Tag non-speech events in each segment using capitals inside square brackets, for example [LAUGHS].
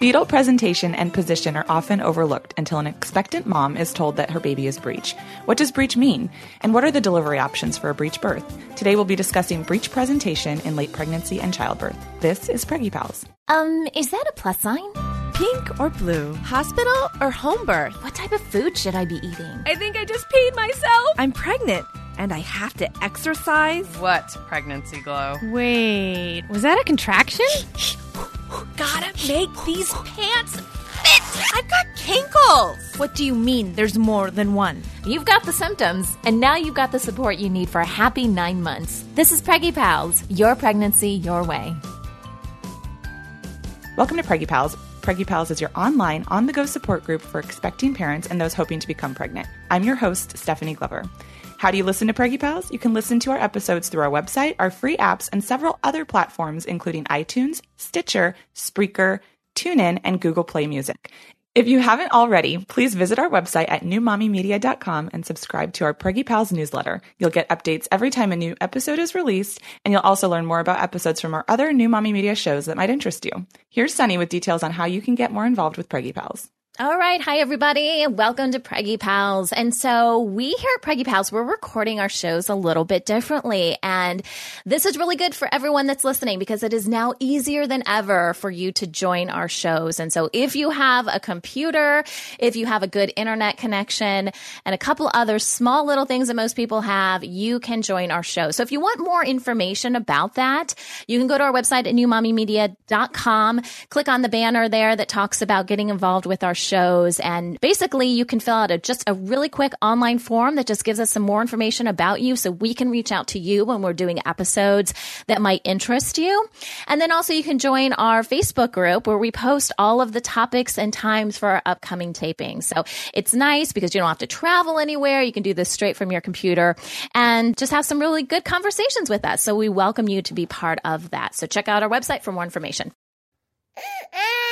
Fetal presentation and position are often overlooked until an expectant mom is told that her baby is breech. What does breech mean? And what are the delivery options for a breech birth? Today we'll be discussing breech presentation in late pregnancy and childbirth. This is Preggy Pals. Um, is that a plus sign? Pink or blue? Hospital or home birth? What type of food should I be eating? I think I just peed myself. I'm pregnant and I have to exercise. What pregnancy glow? Wait, was that a contraction? Gotta make these pants fit. I've got kinkles. What do you mean there's more than one? You've got the symptoms, and now you've got the support you need for a happy nine months. This is Preggy Pals, your pregnancy, your way. Welcome to Preggy Pals. Preggy Pals is your online, on the go support group for expecting parents and those hoping to become pregnant. I'm your host, Stephanie Glover. How do you listen to Preggy Pals? You can listen to our episodes through our website, our free apps, and several other platforms, including iTunes, Stitcher, Spreaker, TuneIn, and Google Play Music. If you haven't already, please visit our website at newmommymedia.com and subscribe to our Preggy Pals newsletter. You'll get updates every time a new episode is released, and you'll also learn more about episodes from our other New Mommy Media shows that might interest you. Here's Sunny with details on how you can get more involved with Preggy Pals. All right. Hi, everybody. Welcome to Preggy Pals. And so we here at Preggy Pals, we're recording our shows a little bit differently. And this is really good for everyone that's listening because it is now easier than ever for you to join our shows. And so if you have a computer, if you have a good internet connection and a couple other small little things that most people have, you can join our show. So if you want more information about that, you can go to our website at newmommymedia.com, click on the banner there that talks about getting involved with our shows. And basically, you can fill out a, just a really quick online form that just gives us some more information about you so we can reach out to you when we're doing episodes that might interest you. And then also, you can join our Facebook group where we post all of the topics and times for our upcoming tapings. So it's nice because you don't have to travel anywhere. You can do this straight from your computer and just have some really good conversations with us. So we welcome you to be part of that. So check out our website for more information. Eh, eh.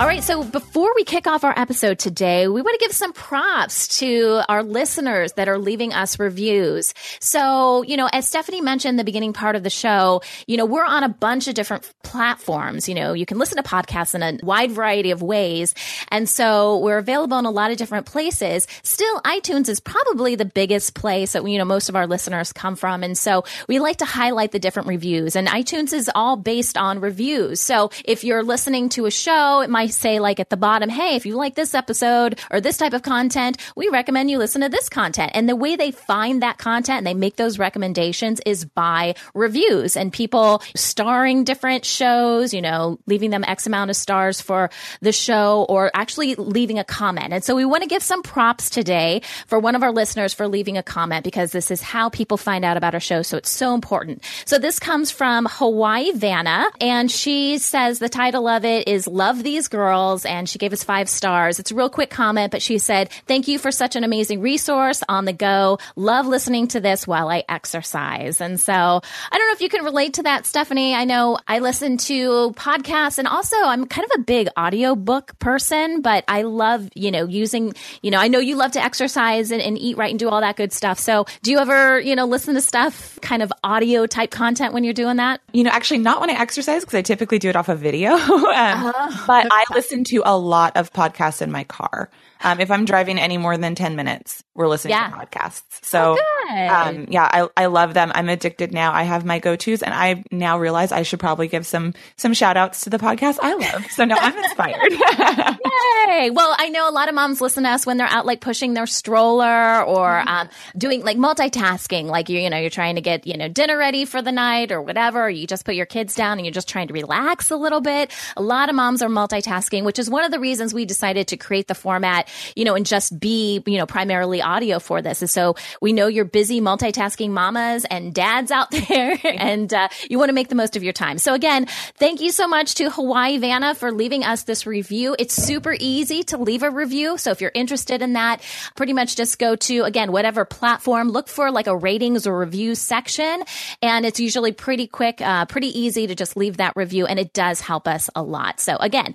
All right, so before we kick off our episode today, we want to give some props to our listeners that are leaving us reviews. So, you know, as Stephanie mentioned the beginning part of the show, you know, we're on a bunch of different platforms. You know, you can listen to podcasts in a wide variety of ways. And so we're available in a lot of different places. Still, iTunes is probably the biggest place that, you know, most of our listeners come from. And so we like to highlight the different reviews and iTunes is all based on reviews. So if you're listening to a show, it might say like at the bottom, Hey, if you like this episode or this type of content, we recommend you listen to this content. And the way they find that content and they make those recommendations is by reviews and people starring different shows, you know, leaving them X amount of stars for the show or actually leaving a comment. And so we want to give some props today for one of our listeners for leaving a comment because this is how people find out about our show. So it's so important. So this comes from Hawaii Vanna and she says the title of it is Love These Girls girls, and she gave us five stars. It's a real quick comment, but she said, Thank you for such an amazing resource on the go. Love listening to this while I exercise. And so I don't know if you can relate to that, Stephanie. I know I listen to podcasts and also I'm kind of a big audiobook person, but I love, you know, using, you know, I know you love to exercise and, and eat right and do all that good stuff. So do you ever, you know, listen to stuff kind of audio type content when you're doing that? You know, actually not when I exercise because I typically do it off a video. [LAUGHS] um, uh, but I listen to a lot of podcasts in my car. Um, if I'm driving any more than 10 minutes, we're listening yeah. to podcasts. So, oh, um, yeah, I, I love them. I'm addicted now. I have my go-tos and I now realize I should probably give some, some shout outs to the podcast I love. So now I'm inspired. [LAUGHS] [LAUGHS] Yay. Well, I know a lot of moms listen to us when they're out like pushing their stroller or, mm-hmm. um, doing like multitasking, like you, you know, you're trying to get, you know, dinner ready for the night or whatever. Or you just put your kids down and you're just trying to relax a little bit. A lot of moms are multitasking, which is one of the reasons we decided to create the format, you know, and just be, you know, primarily audio for this. And so we know you're busy multitasking mamas and dads out [LAUGHS] there and uh, you want to make the most of your time. So again, thank you so much to Hawaii Vanna for leaving us this review. It's super easy to leave a review. So if you're interested in that, pretty much just go to, again, whatever platform, look for like a ratings or review section. And it's usually pretty quick, uh, pretty easy to just leave that review. And it does help us a lot. So again,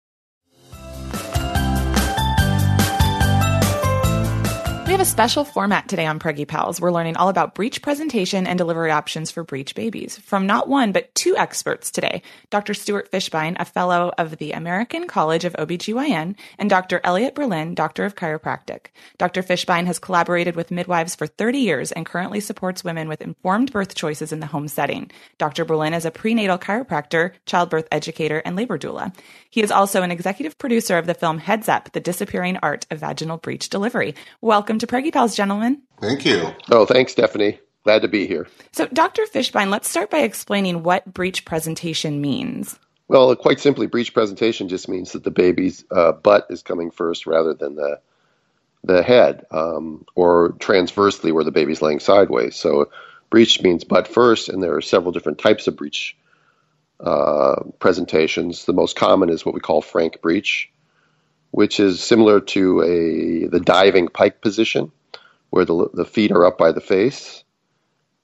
We have a special format today on Preggy Pals. We're learning all about breech presentation and delivery options for breech babies from not one, but two experts today Dr. Stuart Fishbein, a fellow of the American College of OBGYN, and Dr. Elliot Berlin, doctor of chiropractic. Dr. Fishbein has collaborated with midwives for 30 years and currently supports women with informed birth choices in the home setting. Dr. Berlin is a prenatal chiropractor, childbirth educator, and labor doula. He is also an executive producer of the film Heads Up, The Disappearing Art of Vaginal Breech Delivery. Welcome to Preggy Pals, gentlemen. Thank you. Oh, thanks, Stephanie. Glad to be here. So, Dr. Fishbein, let's start by explaining what breech presentation means. Well, quite simply, breech presentation just means that the baby's uh, butt is coming first rather than the the head, um, or transversely where the baby's laying sideways. So, breech means butt first, and there are several different types of breech uh, presentations. The most common is what we call frank breech, which is similar to a the diving pike position, where the, the feet are up by the face.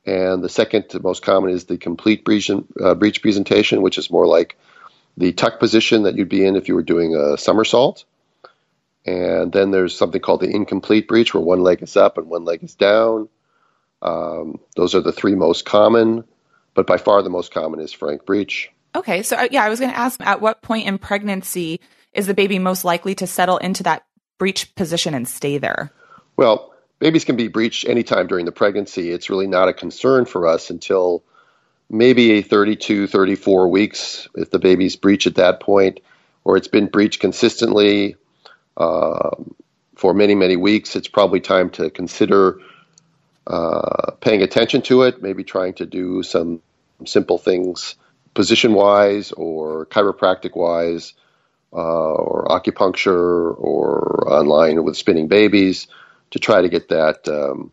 And the second most common is the complete breech, uh, presentation, which is more like the tuck position that you'd be in if you were doing a somersault. And then there's something called the incomplete breech, where one leg is up and one leg is down. Um, those are the three most common, but by far the most common is frank breech. Okay, so uh, yeah, I was going to ask at what point in pregnancy is the baby most likely to settle into that breech position and stay there? Well, babies can be breached anytime during the pregnancy. It's really not a concern for us until maybe 32, 34 weeks. If the baby's breached at that point, or it's been breached consistently uh, for many, many weeks, it's probably time to consider uh, paying attention to it, maybe trying to do some simple things position wise or chiropractic wise uh, or acupuncture or online with spinning babies to try to get that um,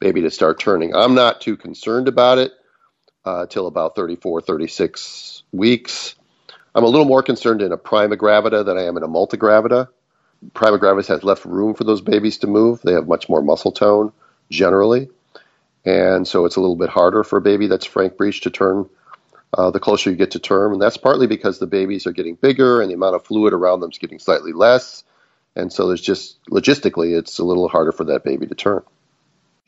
baby to start turning. I'm not too concerned about it uh, till about 34, 36 weeks. I'm a little more concerned in a prima gravida than I am in a multigravida. Prima gravis has left room for those babies to move. They have much more muscle tone generally. And so it's a little bit harder for a baby that's frank breech to turn uh, the closer you get to term. And that's partly because the babies are getting bigger and the amount of fluid around them is getting slightly less. And so there's just logistically, it's a little harder for that baby to turn.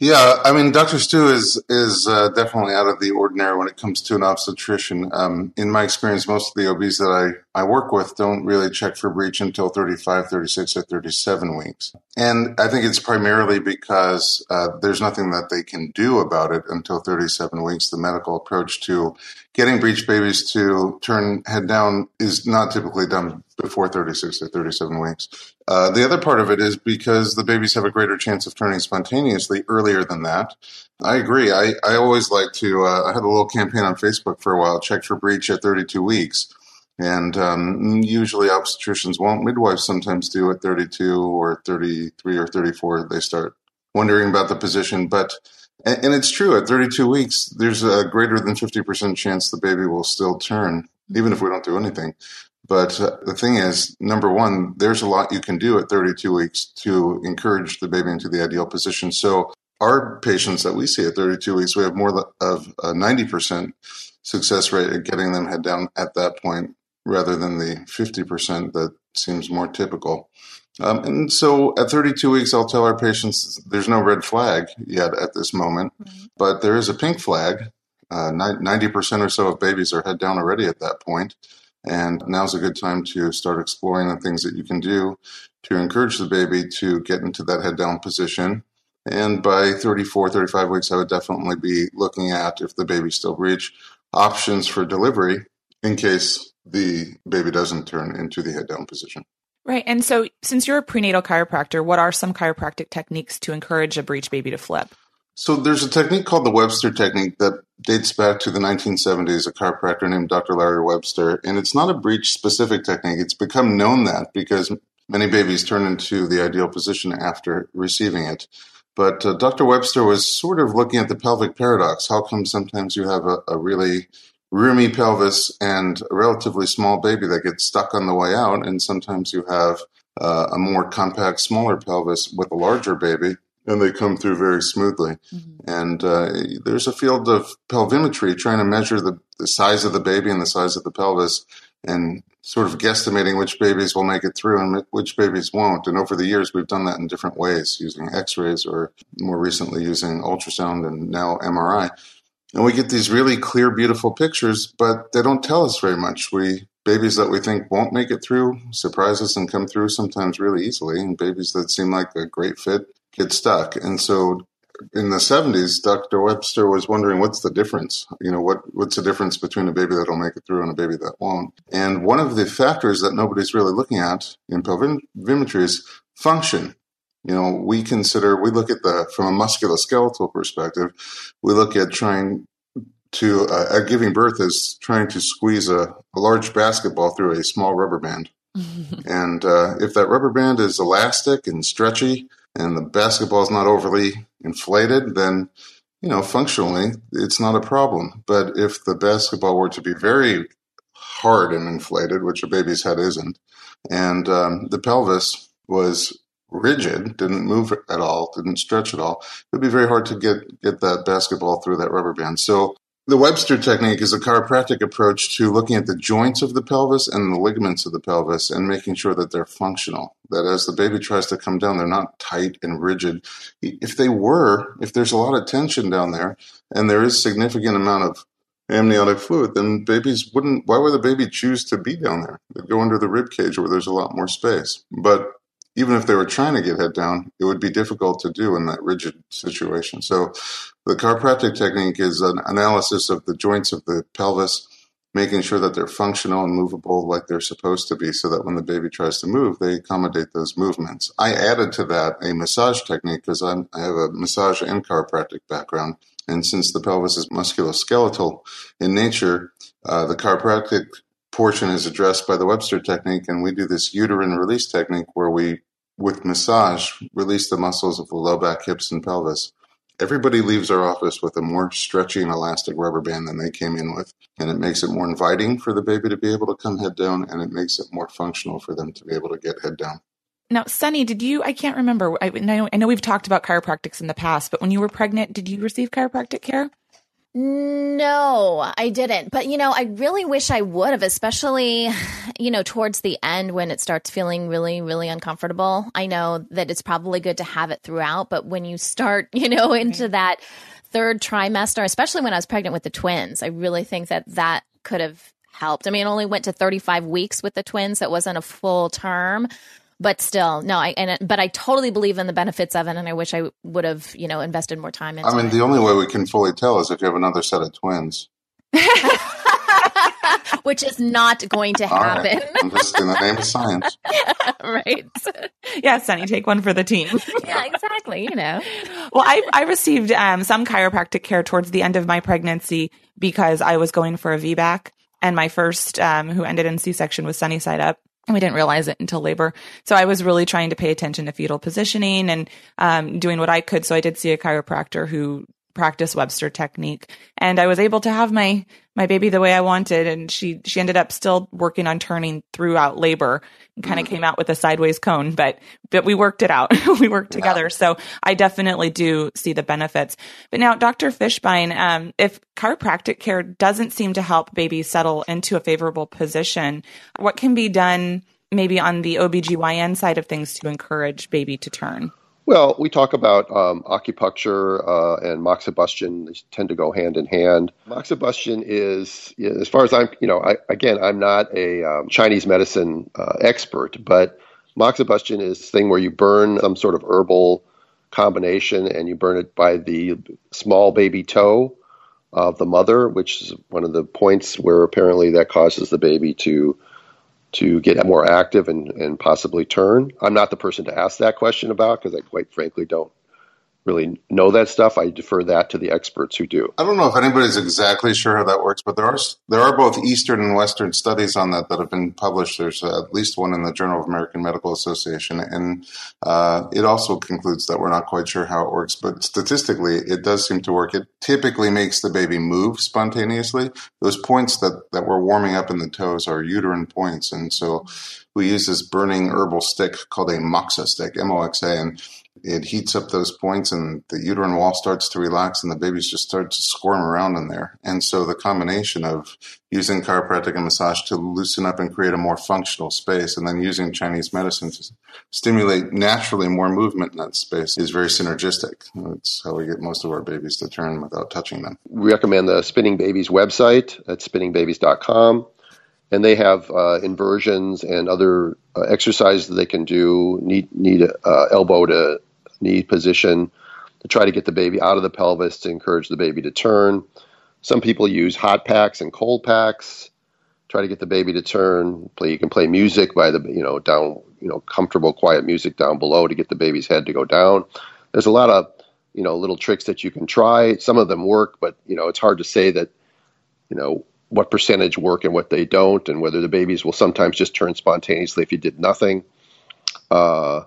Yeah, I mean, Dr. Stu is is uh, definitely out of the ordinary when it comes to an obstetrician. Um, in my experience, most of the OBs that I, I work with don't really check for breech until 35, 36, or 37 weeks. And I think it's primarily because uh, there's nothing that they can do about it until 37 weeks. The medical approach to getting breech babies to turn head down is not typically done before 36 or 37 weeks. Uh, the other part of it is because the babies have a greater chance of turning spontaneously earlier than that. I agree. I, I always like to, uh, I had a little campaign on Facebook for a while, check for breech at 32 weeks. And um, usually obstetricians won't. Midwives sometimes do at 32 or 33 or 34. They start wondering about the position. But, and it's true, at 32 weeks, there's a greater than 50% chance the baby will still turn, even if we don't do anything. But uh, the thing is, number one, there's a lot you can do at 32 weeks to encourage the baby into the ideal position. So our patients that we see at 32 weeks, we have more of a 90% success rate at getting them head down at that point rather than the 50% that seems more typical. Um, and so at 32 weeks, I'll tell our patients there's no red flag yet at this moment, mm-hmm. but there is a pink flag. Uh, 90% or so of babies are head down already at that point. And now's a good time to start exploring the things that you can do to encourage the baby to get into that head down position. And by 34, 35 weeks, I would definitely be looking at if the baby still breech options for delivery in case the baby doesn't turn into the head down position. Right. And so, since you're a prenatal chiropractor, what are some chiropractic techniques to encourage a breech baby to flip? So there's a technique called the Webster technique that dates back to the 1970s, a chiropractor named Dr. Larry Webster. And it's not a breech specific technique. It's become known that because many babies turn into the ideal position after receiving it. But uh, Dr. Webster was sort of looking at the pelvic paradox. How come sometimes you have a, a really roomy pelvis and a relatively small baby that gets stuck on the way out, and sometimes you have uh, a more compact, smaller pelvis with a larger baby? And they come through very smoothly. Mm-hmm. And uh, there's a field of pelvimetry trying to measure the, the size of the baby and the size of the pelvis and sort of guesstimating which babies will make it through and which babies won't. And over the years, we've done that in different ways using x rays or more recently using ultrasound and now MRI. And we get these really clear, beautiful pictures, but they don't tell us very much. We babies that we think won't make it through surprise us and come through sometimes really easily, and babies that seem like a great fit get stuck. And so in the 70s, Dr. Webster was wondering what's the difference? You know, what, what's the difference between a baby that'll make it through and a baby that won't? And one of the factors that nobody's really looking at in pelvimetry is function. You know, we consider, we look at the, from a musculoskeletal perspective, we look at trying to, uh, giving birth is trying to squeeze a, a large basketball through a small rubber band. [LAUGHS] and uh, if that rubber band is elastic and stretchy, and the basketball is not overly inflated, then you know functionally it's not a problem. But if the basketball were to be very hard and inflated, which a baby's head isn't, and um, the pelvis was rigid, didn't move at all, didn't stretch at all, it'd be very hard to get get that basketball through that rubber band. So the Webster technique is a chiropractic approach to looking at the joints of the pelvis and the ligaments of the pelvis and making sure that they're functional. That as the baby tries to come down, they're not tight and rigid. If they were, if there's a lot of tension down there and there is significant amount of amniotic fluid, then babies wouldn't, why would the baby choose to be down there? They'd go under the rib cage where there's a lot more space. But even if they were trying to get head down, it would be difficult to do in that rigid situation. So the chiropractic technique is an analysis of the joints of the pelvis, making sure that they're functional and movable like they're supposed to be so that when the baby tries to move, they accommodate those movements. I added to that a massage technique because I have a massage and chiropractic background. And since the pelvis is musculoskeletal in nature, uh, the chiropractic portion is addressed by the Webster technique, and we do this uterine release technique where we, with massage, release the muscles of the low back, hips, and pelvis. Everybody leaves our office with a more stretchy and elastic rubber band than they came in with, and it makes it more inviting for the baby to be able to come head down, and it makes it more functional for them to be able to get head down. Now, Sunny, did you? I can't remember. I know, I know we've talked about chiropractics in the past, but when you were pregnant, did you receive chiropractic care? No, I didn't. But, you know, I really wish I would have, especially, you know, towards the end when it starts feeling really, really uncomfortable. I know that it's probably good to have it throughout, but when you start, [LAUGHS] you know, into that third trimester, especially when I was pregnant with the twins, I really think that that could have helped. I mean, it only went to 35 weeks with the twins. That wasn't a full term but still no i and but i totally believe in the benefits of it and i wish i would have you know invested more time into I mean, it the only way we can fully tell is if you have another set of twins. [LAUGHS] which is not going to All right. happen [LAUGHS] I'm just in the name of science. [LAUGHS] right Yeah, Sunny, take one for the team. yeah exactly you know well, I, I received um, some chiropractic care towards the end of my pregnancy because I was going for a VBAC, and my first, um, who ended in C section, was sunny side up. We didn't realize it until labor. So I was really trying to pay attention to fetal positioning and um, doing what I could. So I did see a chiropractor who practiced Webster technique, and I was able to have my my baby the way I wanted. And she she ended up still working on turning throughout labor and kind of came out with a sideways cone, but but we worked it out. [LAUGHS] we worked together. So I definitely do see the benefits. But now, Dr. Fishbein, um, if chiropractic care doesn't seem to help babies settle into a favorable position, what can be done maybe on the OBGYN side of things to encourage baby to turn? Well, we talk about um, acupuncture uh, and moxibustion. They tend to go hand in hand. Moxibustion is, as far as I'm, you know, I, again, I'm not a um, Chinese medicine uh, expert, but moxibustion is this thing where you burn some sort of herbal combination and you burn it by the small baby toe of the mother, which is one of the points where apparently that causes the baby to to get more active and, and possibly turn. I'm not the person to ask that question about because I quite frankly don't really know that stuff. I defer that to the experts who do. I don't know if anybody's exactly sure how that works, but there are there are both Eastern and Western studies on that that have been published. There's at least one in the Journal of American Medical Association, and uh, it also concludes that we're not quite sure how it works, but statistically, it does seem to work. It typically makes the baby move spontaneously. Those points that that we're warming up in the toes are uterine points, and so we use this burning herbal stick called a moxa stick, M O X A, and it heats up those points and the uterine wall starts to relax and the babies just start to squirm around in there. And so the combination of using chiropractic and massage to loosen up and create a more functional space and then using Chinese medicine to stimulate naturally more movement in that space is very synergistic. That's how we get most of our babies to turn without touching them. We recommend the Spinning Babies website at spinningbabies.com. And they have uh, inversions and other uh, exercises that they can do, knee to, uh, elbow to knee position to try to get the baby out of the pelvis to encourage the baby to turn. Some people use hot packs and cold packs, try to get the baby to turn. Play you can play music by the you know down you know comfortable quiet music down below to get the baby's head to go down. There's a lot of you know little tricks that you can try. Some of them work, but you know it's hard to say that you know what percentage work and what they don't, and whether the babies will sometimes just turn spontaneously if you did nothing. Uh,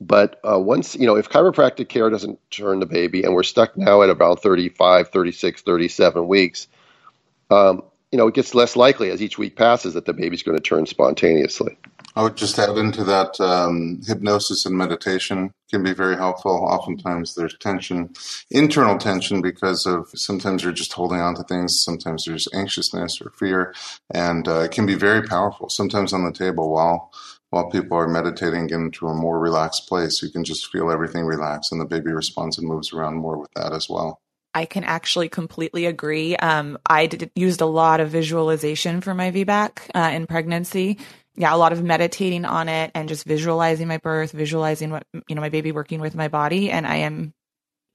but uh, once, you know, if chiropractic care doesn't turn the baby and we're stuck now at about 35, 36, 37 weeks, um, you know, it gets less likely as each week passes that the baby's going to turn spontaneously. I would just add into that um, hypnosis and meditation can be very helpful. Oftentimes there's tension, internal tension, because of sometimes you're just holding on to things. Sometimes there's anxiousness or fear, and uh, it can be very powerful. Sometimes on the table while while people are meditating, get into a more relaxed place, you can just feel everything relax, and the baby responds and moves around more with that as well. I can actually completely agree. Um, I did, used a lot of visualization for my VBAC uh, in pregnancy. Yeah, a lot of meditating on it and just visualizing my birth, visualizing what you know my baby working with my body, and I am. [LAUGHS]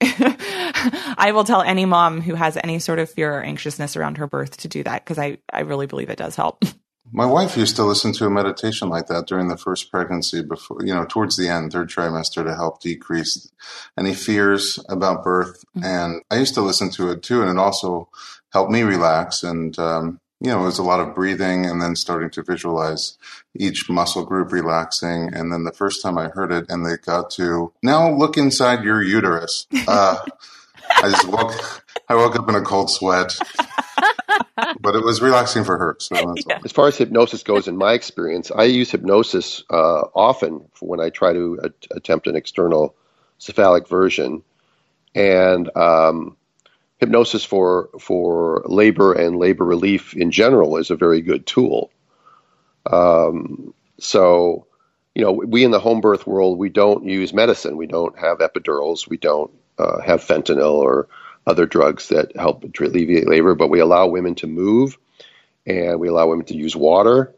I will tell any mom who has any sort of fear or anxiousness around her birth to do that because I, I really believe it does help. [LAUGHS] My wife used to listen to a meditation like that during the first pregnancy, before you know, towards the end, third trimester, to help decrease any fears about birth. Mm-hmm. And I used to listen to it too, and it also helped me relax. And um, you know, it was a lot of breathing, and then starting to visualize each muscle group relaxing. And then the first time I heard it, and they got to now look inside your uterus. [LAUGHS] Uh, I just woke. I woke up in a cold sweat but it was relaxing for her. So yeah. as far as hypnosis goes, in my experience, I use hypnosis uh, often when I try to a- attempt an external cephalic version, and um, hypnosis for for labor and labor relief in general is a very good tool. Um, so, you know, we in the home birth world we don't use medicine. We don't have epidurals. We don't uh, have fentanyl or other drugs that help alleviate labor. But we allow women to move, and we allow women to use water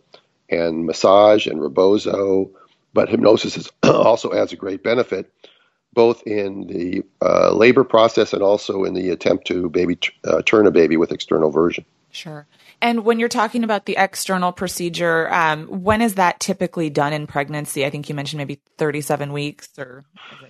and massage and rebozo. But hypnosis is, [CLEARS THROAT] also adds a great benefit both in the uh, labor process and also in the attempt to baby t- uh, turn a baby with external version. Sure. And when you're talking about the external procedure, um, when is that typically done in pregnancy? I think you mentioned maybe 37 weeks, or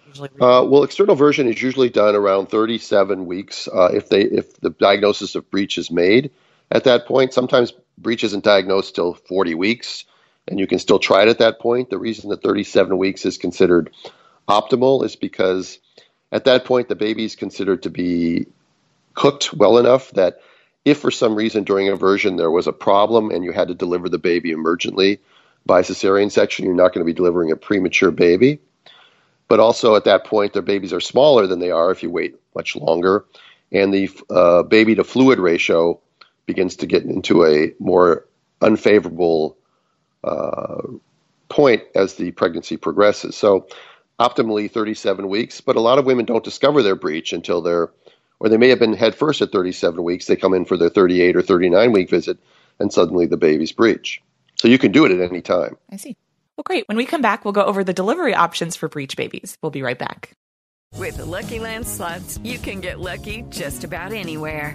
usually? Uh, well, external version is usually done around 37 weeks uh, if they if the diagnosis of breech is made at that point. Sometimes breech isn't diagnosed till 40 weeks, and you can still try it at that point. The reason that 37 weeks is considered optimal is because at that point the baby is considered to be cooked well enough that if for some reason during aversion there was a problem and you had to deliver the baby emergently by cesarean section, you're not going to be delivering a premature baby. But also at that point, their babies are smaller than they are if you wait much longer, and the uh, baby to fluid ratio begins to get into a more unfavorable uh, point as the pregnancy progresses. So optimally 37 weeks, but a lot of women don't discover their breech until they're, or they may have been head first at 37 weeks. They come in for their 38 or 39 week visit, and suddenly the baby's breech. So you can do it at any time. I see. Well, great. When we come back, we'll go over the delivery options for breech babies. We'll be right back. With the Lucky Land slots, you can get lucky just about anywhere.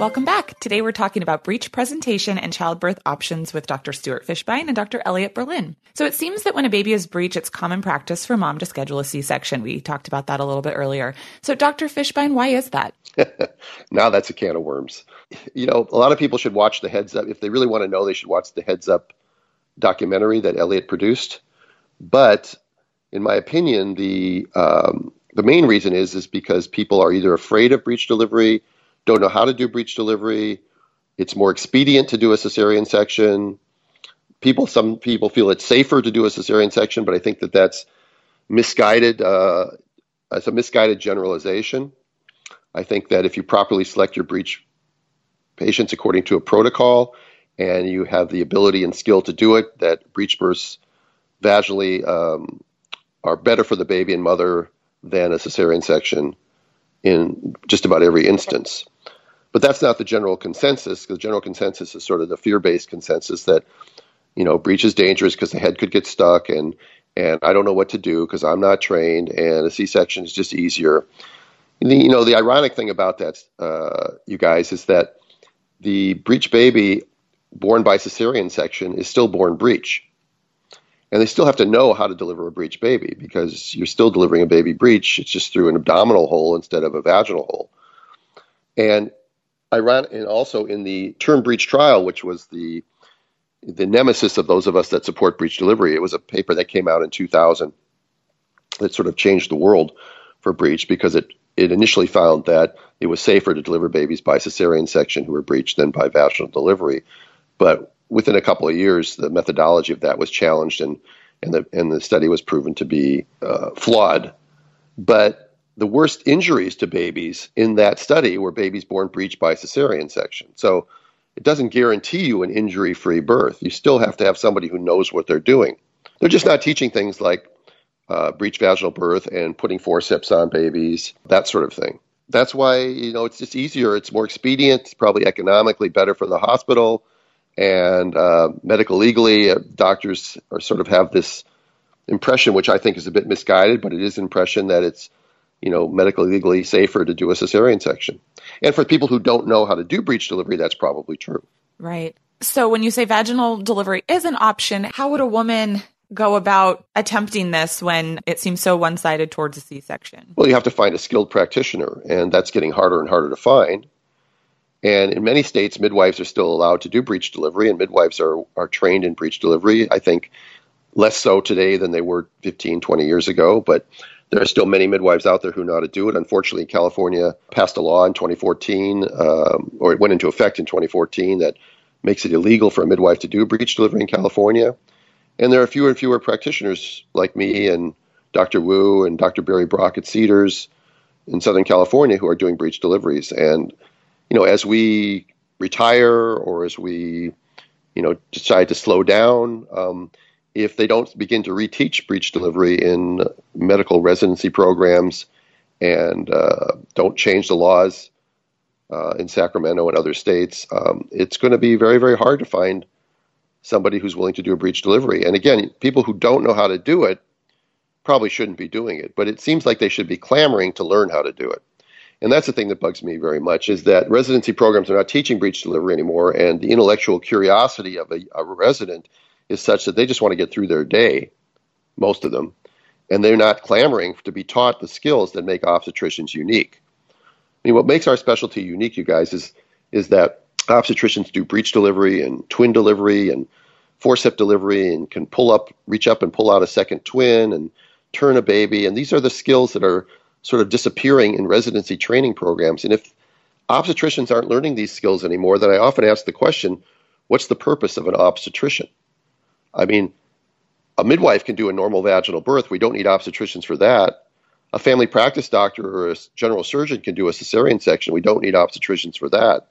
Welcome back. Today we're talking about breech presentation and childbirth options with Dr. Stuart Fishbein and Dr. Elliot Berlin. So it seems that when a baby is breech, it's common practice for mom to schedule a C-section. We talked about that a little bit earlier. So Dr. Fishbein, why is that? [LAUGHS] now that's a can of worms. You know, a lot of people should watch the Heads Up. If they really want to know, they should watch the Heads Up documentary that Elliot produced. But in my opinion, the um, the main reason is is because people are either afraid of breech delivery don't know how to do breech delivery. It's more expedient to do a cesarean section. People, some people feel it's safer to do a cesarean section, but I think that that's misguided. Uh, it's a misguided generalization. I think that if you properly select your breech patients according to a protocol, and you have the ability and skill to do it, that breech births vaginally um, are better for the baby and mother than a cesarean section in just about every instance. But that's not the general consensus. because The general consensus is sort of the fear-based consensus that you know breech is dangerous because the head could get stuck, and and I don't know what to do because I'm not trained, and a C-section is just easier. The, you know, the ironic thing about that, uh, you guys, is that the breech baby born by cesarean section is still born breech. And they still have to know how to deliver a breech baby because you're still delivering a baby breech. It's just through an abdominal hole instead of a vaginal hole. And ran, and also in the term breech trial, which was the the nemesis of those of us that support breech delivery, it was a paper that came out in 2000 that sort of changed the world for breech because it it initially found that it was safer to deliver babies by cesarean section who were breeched than by vaginal delivery. But within a couple of years, the methodology of that was challenged, and and the and the study was proven to be uh, flawed. But the worst injuries to babies in that study were babies born breech by cesarean section. So it doesn't guarantee you an injury free birth. You still have to have somebody who knows what they're doing. They're just not teaching things like uh, breech vaginal birth and putting forceps on babies, that sort of thing. That's why, you know, it's just easier. It's more expedient. It's probably economically better for the hospital. And uh, medical legally, uh, doctors are sort of have this impression, which I think is a bit misguided, but it is an impression that it's you know, medically legally safer to do a cesarean section. And for people who don't know how to do breech delivery, that's probably true. Right. So when you say vaginal delivery is an option, how would a woman go about attempting this when it seems so one sided towards a C section? Well, you have to find a skilled practitioner, and that's getting harder and harder to find. And in many states, midwives are still allowed to do breech delivery, and midwives are, are trained in breech delivery. I think less so today than they were 15, 20 years ago, but there are still many midwives out there who know how to do it. Unfortunately, California passed a law in 2014, um, or it went into effect in 2014, that makes it illegal for a midwife to do breech delivery in California. And there are fewer and fewer practitioners like me and Dr. Wu and Dr. Barry Brock at Cedars in Southern California who are doing breech deliveries. And you know, as we retire or as we, you know, decide to slow down, um, if they don't begin to reteach breech delivery in medical residency programs and uh, don't change the laws uh, in Sacramento and other states, um, it's going to be very, very hard to find somebody who's willing to do a breech delivery. And again, people who don't know how to do it probably shouldn't be doing it, but it seems like they should be clamoring to learn how to do it. And that's the thing that bugs me very much is that residency programs are not teaching breech delivery anymore, and the intellectual curiosity of a, a resident is such that they just want to get through their day, most of them, and they're not clamoring to be taught the skills that make obstetricians unique. I mean, what makes our specialty unique, you guys, is is that obstetricians do breech delivery and twin delivery and forceps delivery and can pull up, reach up and pull out a second twin and turn a baby. And these are the skills that are sort of disappearing in residency training programs. And if obstetricians aren't learning these skills anymore, then I often ask the question what's the purpose of an obstetrician? I mean, a midwife can do a normal vaginal birth. We don't need obstetricians for that. A family practice doctor or a general surgeon can do a cesarean section. We don't need obstetricians for that.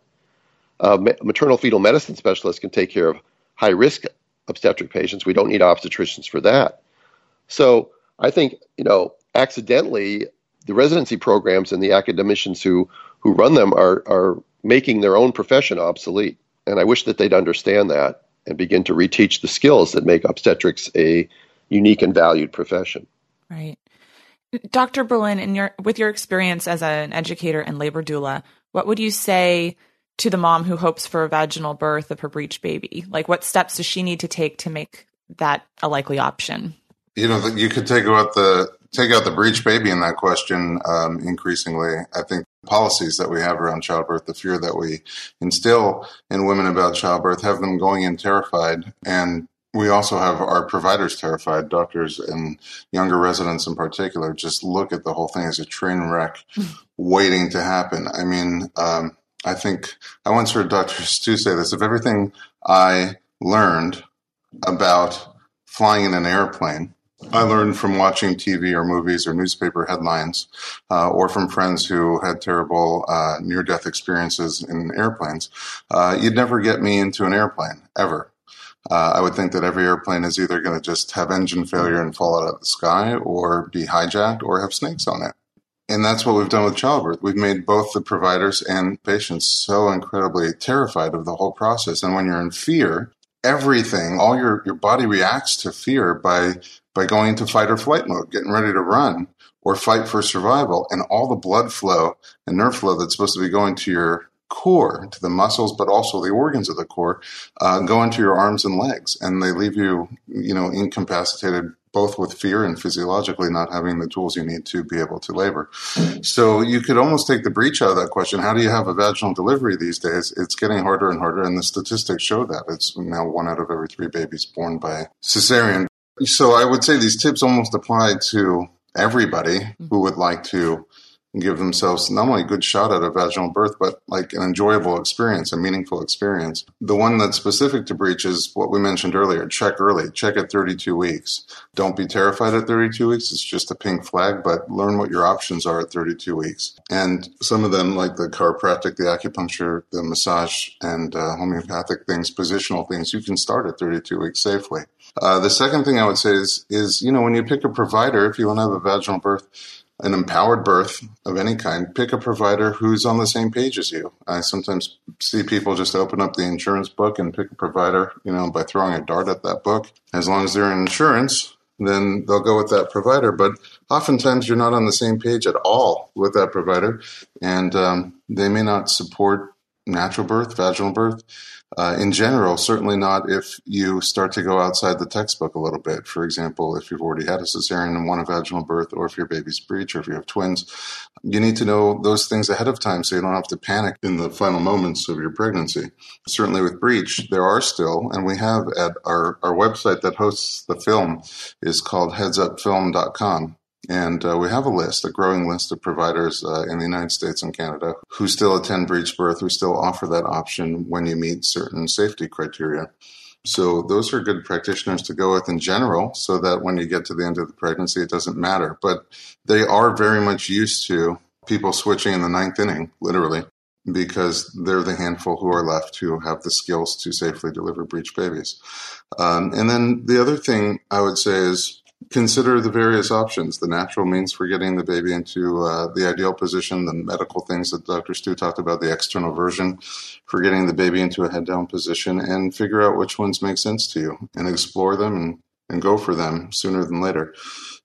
A maternal fetal medicine specialist can take care of high risk obstetric patients. We don't need obstetricians for that. So I think, you know, accidentally, the residency programs and the academicians who who run them are are making their own profession obsolete. And I wish that they'd understand that and begin to reteach the skills that make obstetrics a unique and valued profession. Right. Dr. Berlin, in your with your experience as an educator and labor doula, what would you say to the mom who hopes for a vaginal birth of her breech baby? Like what steps does she need to take to make that a likely option? You know, you could take out the take out the breech baby in that question um, increasingly. I think policies that we have around childbirth, the fear that we instill in women about childbirth, have them going in terrified. And we also have our providers terrified, doctors and younger residents in particular, just look at the whole thing as a train wreck waiting to happen. I mean, um, I think I once heard Dr. Stu say this if everything I learned about flying in an airplane I learned from watching TV or movies or newspaper headlines, uh, or from friends who had terrible uh, near-death experiences in airplanes. Uh, you'd never get me into an airplane ever. Uh, I would think that every airplane is either going to just have engine failure and fall out of the sky, or be hijacked, or have snakes on it. And that's what we've done with childbirth. We've made both the providers and patients so incredibly terrified of the whole process. And when you're in fear, everything, all your, your body reacts to fear by by going into fight or flight mode, getting ready to run or fight for survival. And all the blood flow and nerve flow that's supposed to be going to your core, to the muscles, but also the organs of the core, uh, go into your arms and legs. And they leave you, you know, incapacitated both with fear and physiologically not having the tools you need to be able to labor. So you could almost take the breech out of that question. How do you have a vaginal delivery these days? It's getting harder and harder, and the statistics show that. It's now one out of every three babies born by cesarean. So I would say these tips almost apply to everybody who would like to give themselves not only a good shot at a vaginal birth, but like an enjoyable experience, a meaningful experience. The one that's specific to breech is what we mentioned earlier check early, check at 32 weeks. Don't be terrified at 32 weeks. It's just a pink flag, but learn what your options are at 32 weeks. And some of them, like the chiropractic, the acupuncture, the massage, and uh, homeopathic things, positional things, you can start at 32 weeks safely. Uh, the second thing I would say is, is, you know, when you pick a provider, if you want to have a vaginal birth, an empowered birth of any kind, pick a provider who's on the same page as you. I sometimes see people just open up the insurance book and pick a provider, you know, by throwing a dart at that book. As long as they're in insurance, then they'll go with that provider. But oftentimes you're not on the same page at all with that provider, and um, they may not support natural birth, vaginal birth. Uh, in general, certainly not if you start to go outside the textbook a little bit. For example, if you've already had a cesarean and want a vaginal birth, or if your baby's breech, or if you have twins, you need to know those things ahead of time so you don't have to panic in the final moments of your pregnancy. Certainly with breech, there are still, and we have at our, our website that hosts the film is called headsupfilm.com. And uh, we have a list, a growing list of providers uh, in the United States and Canada who still attend breech birth, who still offer that option when you meet certain safety criteria. So those are good practitioners to go with in general, so that when you get to the end of the pregnancy, it doesn't matter. But they are very much used to people switching in the ninth inning, literally, because they're the handful who are left who have the skills to safely deliver breech babies. Um, and then the other thing I would say is consider the various options the natural means for getting the baby into uh, the ideal position, the medical things that Dr. Stu talked about, the external version for getting the baby into a head down position, and figure out which ones make sense to you and explore them and, and go for them sooner than later.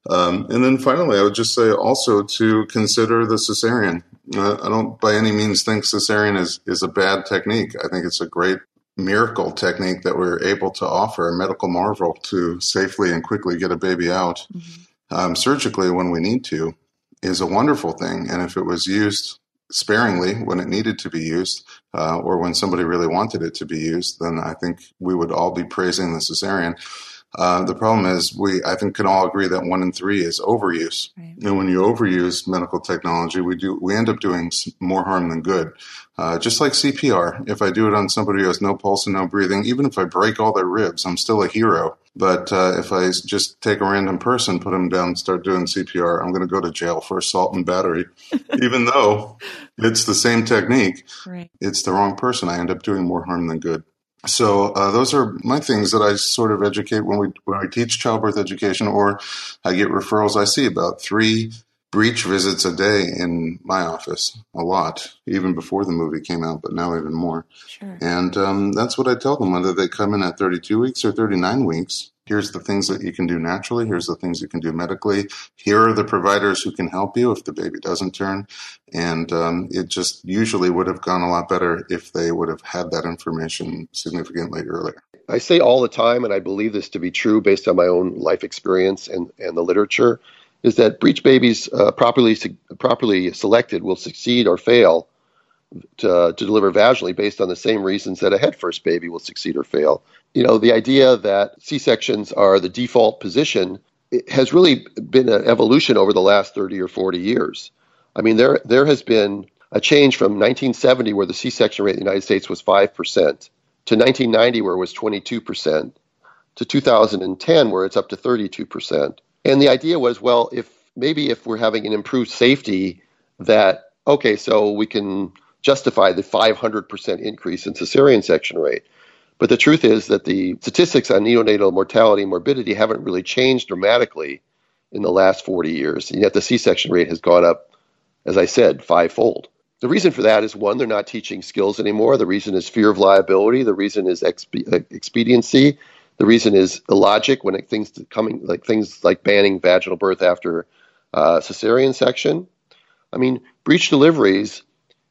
Um, and then finally, I would just say also to consider the cesarean. Uh, I don't by any means think cesarean is, is a bad technique. I think it's a great miracle technique that we're able to offer, a medical marvel to safely and quickly get a baby out mm-hmm. um, surgically when we need to, is a wonderful thing. And if it was used sparingly when it needed to be used, uh, or when somebody really wanted it to be used, then I think we would all be praising the cesarean. Uh, the problem is, we I think can all agree that one in three is overuse, right. and when you overuse medical technology, we do we end up doing more harm than good. Uh, just like CPR, if I do it on somebody who has no pulse and no breathing, even if I break all their ribs, I'm still a hero. But uh, if I just take a random person, put them down, start doing CPR, I'm going to go to jail for assault and battery, [LAUGHS] even though it's the same technique. Right. It's the wrong person. I end up doing more harm than good. So uh, those are my things that I sort of educate when we when I teach childbirth education, or I get referrals. I see about three breech visits a day in my office, a lot, even before the movie came out, but now even more. Sure. And um, that's what I tell them, whether they come in at 32 weeks or 39 weeks. Here's the things that you can do naturally. Here's the things you can do medically. Here are the providers who can help you if the baby doesn't turn. And um, it just usually would have gone a lot better if they would have had that information significantly earlier. I say all the time, and I believe this to be true based on my own life experience and, and the literature, is that breech babies uh, properly properly selected will succeed or fail to, uh, to deliver vaginally based on the same reasons that a head first baby will succeed or fail you know, the idea that C sections are the default position has really been an evolution over the last 30 or 40 years. I mean, there there has been a change from 1970, where the C section rate in the United States was 5%, to 1990, where it was 22%, to 2010, where it's up to 32%. And the idea was, well, if maybe if we're having an improved safety, that, okay, so we can justify the 500% increase in cesarean section rate. But the truth is that the statistics on neonatal mortality and morbidity haven't really changed dramatically in the last 40 years. And yet the C section rate has gone up, as I said, fivefold. The reason for that is one, they're not teaching skills anymore. The reason is fear of liability. The reason is exp- expediency. The reason is illogic when it, things coming like things like banning vaginal birth after uh, cesarean section. I mean, breech deliveries,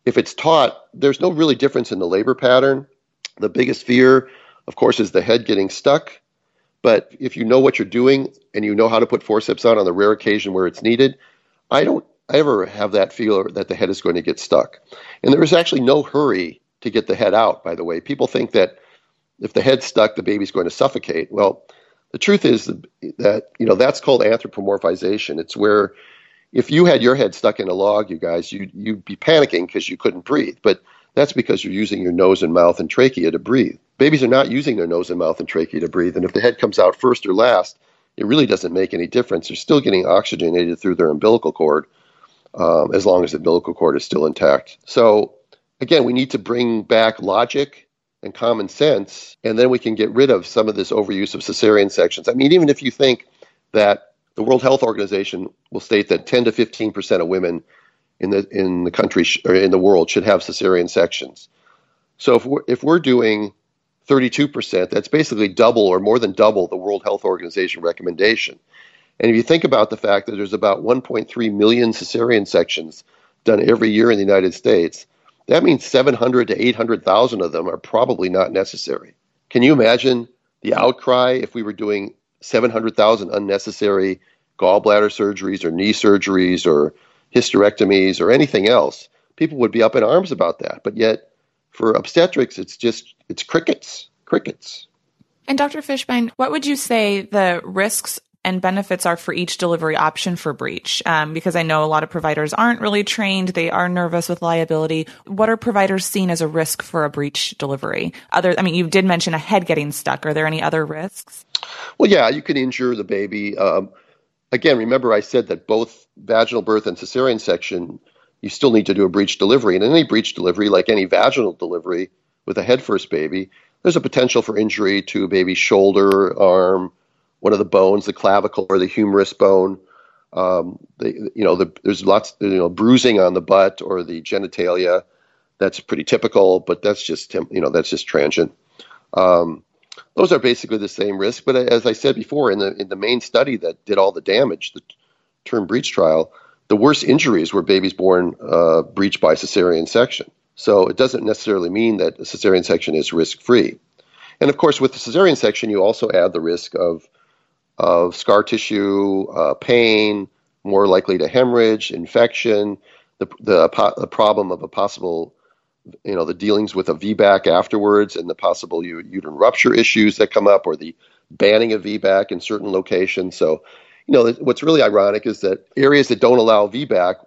if it's taught, there's no really difference in the labor pattern. The biggest fear, of course, is the head getting stuck. But if you know what you're doing and you know how to put forceps on on the rare occasion where it's needed, I don't ever have that fear that the head is going to get stuck. And there is actually no hurry to get the head out, by the way. People think that if the head's stuck, the baby's going to suffocate. Well, the truth is that, you know, that's called anthropomorphization. It's where if you had your head stuck in a log, you guys, you, you'd be panicking because you couldn't breathe. But that's because you're using your nose and mouth and trachea to breathe. Babies are not using their nose and mouth and trachea to breathe. And if the head comes out first or last, it really doesn't make any difference. They're still getting oxygenated through their umbilical cord um, as long as the umbilical cord is still intact. So, again, we need to bring back logic and common sense, and then we can get rid of some of this overuse of cesarean sections. I mean, even if you think that the World Health Organization will state that 10 to 15 percent of women in the in the country sh- or in the world should have cesarean sections. So if we're, if we're doing 32%, that's basically double or more than double the World Health Organization recommendation. And if you think about the fact that there's about 1.3 million cesarean sections done every year in the United States, that means 700 to 800,000 of them are probably not necessary. Can you imagine the outcry if we were doing 700,000 unnecessary gallbladder surgeries or knee surgeries or hysterectomies or anything else? People would be up in arms about that. But yet, for obstetrics, it's just, it's crickets, crickets. And Dr. Fishbein, what would you say the risks and benefits are for each delivery option for breech? Um, because I know a lot of providers aren't really trained. They are nervous with liability. What are providers seen as a risk for a breech delivery? Other, I mean, you did mention a head getting stuck. Are there any other risks? Well, yeah, you can injure the baby. Um, again, remember I said that both vaginal birth and cesarean section, you still need to do a breech delivery. And any breech delivery, like any vaginal delivery with a head first baby, there's a potential for injury to a baby's shoulder, arm, one of the bones, the clavicle or the humerus bone. Um, the, you know, the, there's lots, you know, bruising on the butt or the genitalia. That's pretty typical, but that's just, you know, that's just transient. Um, those are basically the same risk. But as I said before, in the in the main study that did all the damage, the term breech trial, the worst injuries were babies born uh, breech by cesarean section. So it doesn't necessarily mean that a cesarean section is risk free. And of course, with the cesarean section, you also add the risk of of scar tissue, uh, pain, more likely to hemorrhage, infection, the, the, the, problem of a possible, you know, the dealings with a VBAC afterwards and the possible uterine rupture issues that come up or the banning of VBAC in certain locations. So, you know, what's really ironic is that areas that don't allow VBAC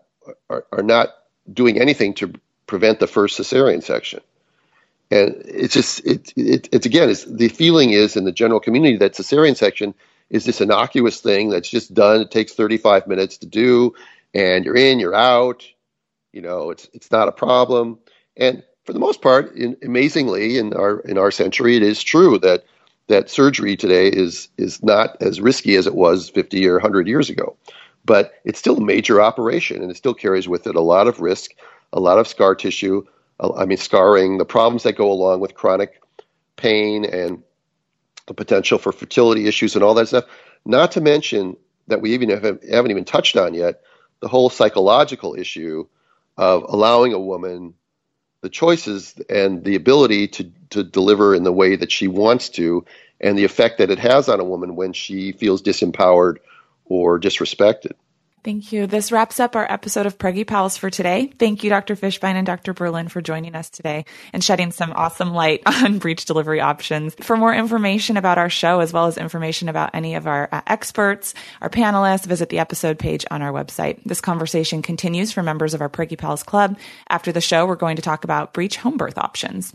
are, are not doing anything to prevent the first cesarean section. And it's just, it, it, it's again, it's, the feeling is in the general community that cesarean section is this innocuous thing that's just done. It takes 35 minutes to do, and you're in, you're out. You know, it's it's not a problem. And for the most part, in, amazingly, in our in our century, it is true that that surgery today is is not as risky as it was 50 or 100 years ago. But it's still a major operation, and it still carries with it a lot of risk, a lot of scar tissue. Uh, I mean, scarring, the problems that go along with chronic pain and the potential for fertility issues and all that stuff. Not to mention that we even haven't, haven't even touched on yet the whole psychological issue of allowing a woman the choices and the ability to, to deliver in the way that she wants to, and the effect that it has on a woman when she feels disempowered or disrespected. Thank you. This wraps up our episode of Preggy Pals for today. Thank you, Dr. Fishbein and Dr. Berlin, for joining us today and shedding some awesome light [LAUGHS] on breech delivery options. For more information about our show, as well as information about any of our uh, experts, our panelists, visit the episode page on our website. This conversation continues for members of our Preggy Pals Club. After the show, we're going to talk about breech home birth options.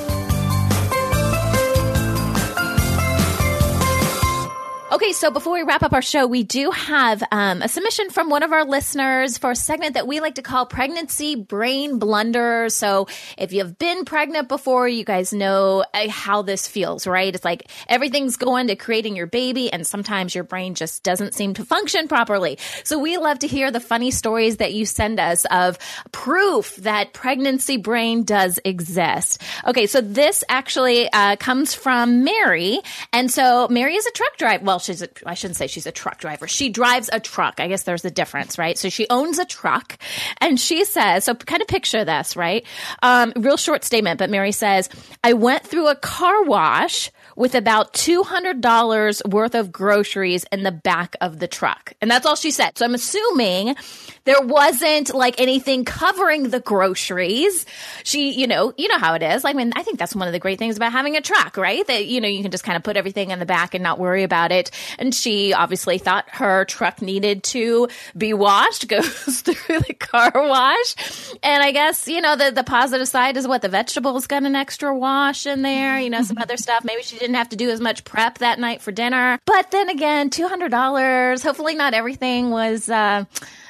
Okay, so before we wrap up our show, we do have um, a submission from one of our listeners for a segment that we like to call Pregnancy Brain Blunder. So if you've been pregnant before, you guys know uh, how this feels, right? It's like everything's going to creating your baby, and sometimes your brain just doesn't seem to function properly. So we love to hear the funny stories that you send us of proof that pregnancy brain does exist. Okay, so this actually uh, comes from Mary. And so Mary is a truck driver. Well, she's a, I shouldn't say she's a truck driver. She drives a truck. I guess there's a difference, right? So she owns a truck and she says, so kind of picture this, right? Um, real short statement, but Mary says, I went through a car wash with about $200 worth of groceries in the back of the truck. And that's all she said. So I'm assuming there wasn't like anything covering the groceries. She, you know, you know how it is. I mean, I think that's one of the great things about having a truck, right? That, you know, you can just kind of put everything in the back and not worry about it. And she obviously thought her truck needed to be washed, [LAUGHS] goes through the car wash. And I guess, you know, the, the positive side is what the vegetables got an extra wash in there, you know, some [LAUGHS] other stuff. Maybe she didn't have to do as much prep that night for dinner. But then again, $200. Hopefully not everything was, uh,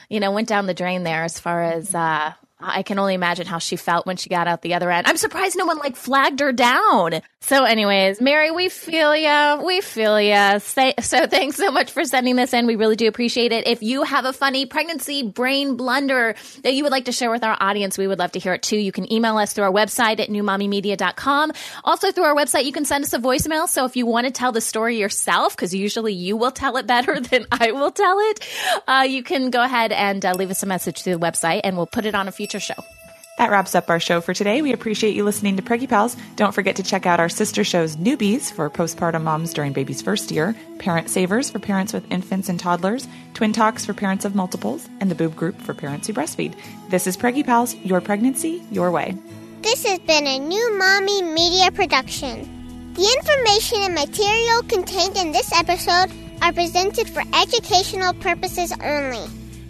you know, went down the drain there as far as uh, I can only imagine how she felt when she got out the other end. I'm surprised no one like flagged her down. So, anyways, Mary, we feel ya. We feel ya. So, thanks so much for sending this in. We really do appreciate it. If you have a funny pregnancy brain blunder that you would like to share with our audience, we would love to hear it too. You can email us through our website at newmommymedia.com. Also, through our website, you can send us a voicemail. So, if you want to tell the story yourself, because usually you will tell it better [LAUGHS] than I will tell it, uh, you can go ahead and uh, leave us a message through the website and we'll put it on a future show. That wraps up our show for today. We appreciate you listening to Preggy Pals. Don't forget to check out our sister shows Newbies for postpartum moms during baby's first year, Parent Savers for parents with infants and toddlers, Twin Talks for parents of multiples, and the Boob Group for parents who breastfeed. This is Preggy Pals, your pregnancy, your way. This has been a new Mommy Media production. The information and material contained in this episode are presented for educational purposes only.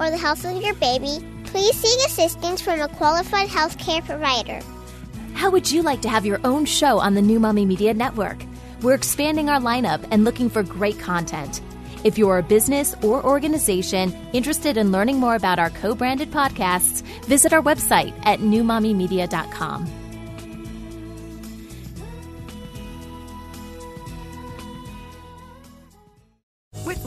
or the health of your baby, please seek assistance from a qualified healthcare provider. How would you like to have your own show on the New Mommy Media Network? We're expanding our lineup and looking for great content. If you're a business or organization interested in learning more about our co branded podcasts, visit our website at newmommymedia.com.